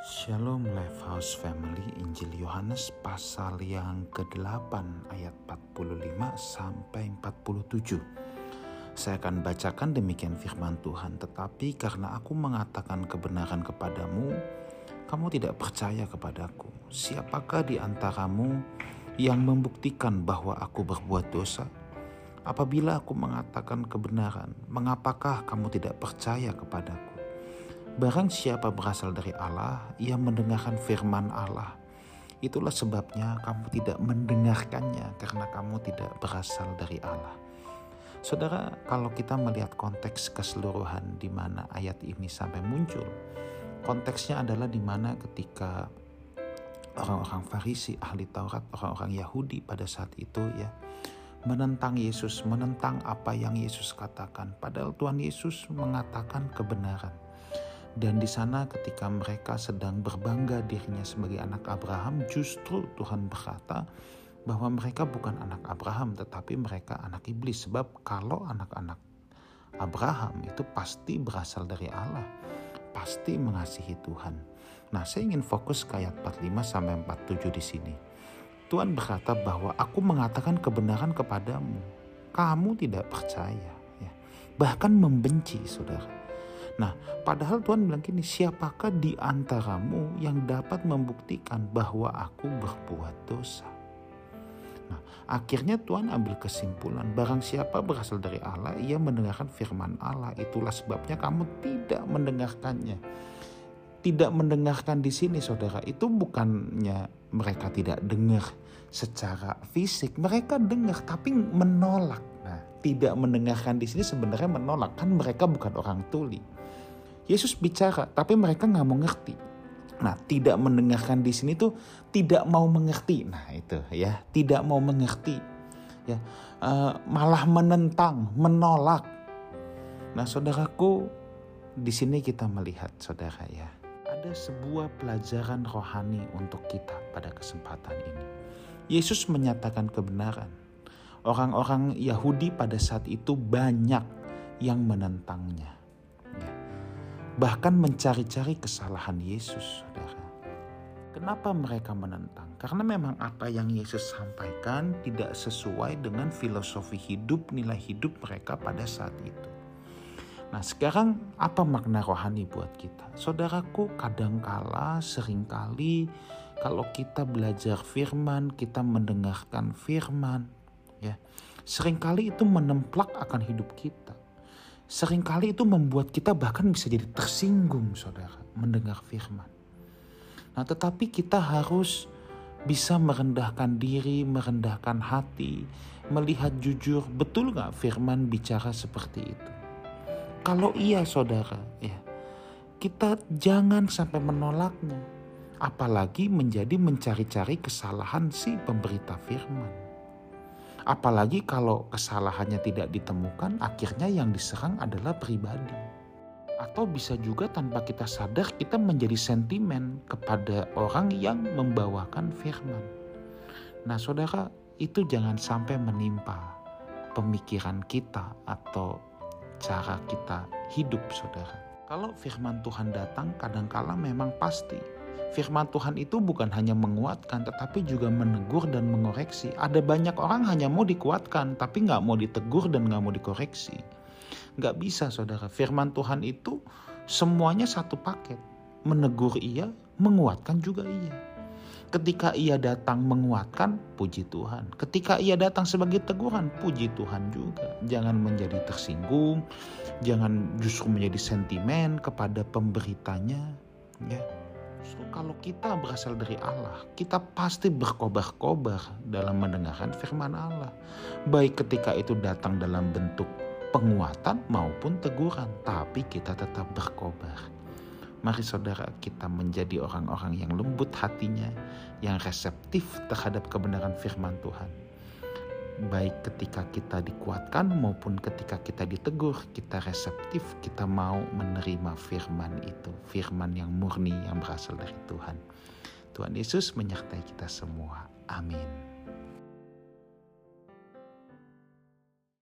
Shalom Life House Family Injil Yohanes pasal yang ke-8 ayat 45 sampai 47. Saya akan bacakan demikian firman Tuhan, tetapi karena aku mengatakan kebenaran kepadamu, kamu tidak percaya kepadaku. Siapakah di antaramu yang membuktikan bahwa aku berbuat dosa? Apabila aku mengatakan kebenaran, mengapakah kamu tidak percaya kepadaku? Barang siapa berasal dari Allah, ia mendengarkan firman Allah. Itulah sebabnya kamu tidak mendengarkannya karena kamu tidak berasal dari Allah. Saudara, kalau kita melihat konteks keseluruhan di mana ayat ini sampai muncul, konteksnya adalah di mana ketika orang-orang Farisi, ahli Taurat, orang-orang Yahudi pada saat itu ya menentang Yesus, menentang apa yang Yesus katakan. Padahal Tuhan Yesus mengatakan kebenaran. Dan di sana ketika mereka sedang berbangga dirinya sebagai anak Abraham, justru Tuhan berkata bahwa mereka bukan anak Abraham tetapi mereka anak iblis. Sebab kalau anak-anak Abraham itu pasti berasal dari Allah, pasti mengasihi Tuhan. Nah, saya ingin fokus ke ayat 45 sampai 47 di sini. Tuhan berkata bahwa aku mengatakan kebenaran kepadamu, kamu tidak percaya, ya. bahkan membenci, saudara. Nah, padahal Tuhan bilang gini, siapakah di antaramu yang dapat membuktikan bahwa aku berbuat dosa? Nah, akhirnya Tuhan ambil kesimpulan, barang siapa berasal dari Allah, ia mendengarkan firman Allah. Itulah sebabnya kamu tidak mendengarkannya. Tidak mendengarkan di sini, saudara, itu bukannya mereka tidak dengar secara fisik, mereka dengar tapi menolak. Nah, tidak mendengarkan di sini sebenarnya menolak, kan mereka bukan orang tuli Yesus bicara, tapi mereka nggak mau ngerti. Nah, tidak mendengarkan di sini tuh tidak mau mengerti. Nah, itu ya, tidak mau mengerti. Ya, uh, malah menentang, menolak. Nah, saudaraku, di sini kita melihat, saudara ya, ada sebuah pelajaran rohani untuk kita pada kesempatan ini. Yesus menyatakan kebenaran. Orang-orang Yahudi pada saat itu banyak yang menentangnya bahkan mencari-cari kesalahan Yesus, saudara. Kenapa mereka menentang? Karena memang apa yang Yesus sampaikan tidak sesuai dengan filosofi hidup, nilai hidup mereka pada saat itu. Nah sekarang apa makna rohani buat kita? Saudaraku kadangkala sering kali kalau kita belajar firman, kita mendengarkan firman, ya sering kali itu menemplak akan hidup kita sering kali itu membuat kita bahkan bisa jadi tersinggung saudara mendengar firman. Nah tetapi kita harus bisa merendahkan diri, merendahkan hati, melihat jujur betul gak firman bicara seperti itu. Kalau iya saudara ya kita jangan sampai menolaknya. Apalagi menjadi mencari-cari kesalahan si pemberita firman. Apalagi kalau kesalahannya tidak ditemukan, akhirnya yang diserang adalah pribadi. Atau bisa juga tanpa kita sadar kita menjadi sentimen kepada orang yang membawakan firman. Nah saudara, itu jangan sampai menimpa pemikiran kita atau cara kita hidup saudara. Kalau firman Tuhan datang kadangkala memang pasti firman Tuhan itu bukan hanya menguatkan tetapi juga menegur dan mengoreksi. Ada banyak orang hanya mau dikuatkan tapi nggak mau ditegur dan nggak mau dikoreksi. Nggak bisa saudara, firman Tuhan itu semuanya satu paket. Menegur iya, menguatkan juga iya. Ketika ia datang menguatkan, puji Tuhan. Ketika ia datang sebagai teguran, puji Tuhan juga. Jangan menjadi tersinggung, jangan justru menjadi sentimen kepada pemberitanya. Ya, Justru kalau kita berasal dari Allah, kita pasti berkobar-kobar dalam mendengarkan firman Allah. Baik ketika itu datang dalam bentuk penguatan maupun teguran, tapi kita tetap berkobar. Mari saudara kita menjadi orang-orang yang lembut hatinya, yang reseptif terhadap kebenaran firman Tuhan baik ketika kita dikuatkan maupun ketika kita ditegur, kita reseptif, kita mau menerima firman itu, firman yang murni yang berasal dari Tuhan. Tuhan Yesus menyertai kita semua. Amin.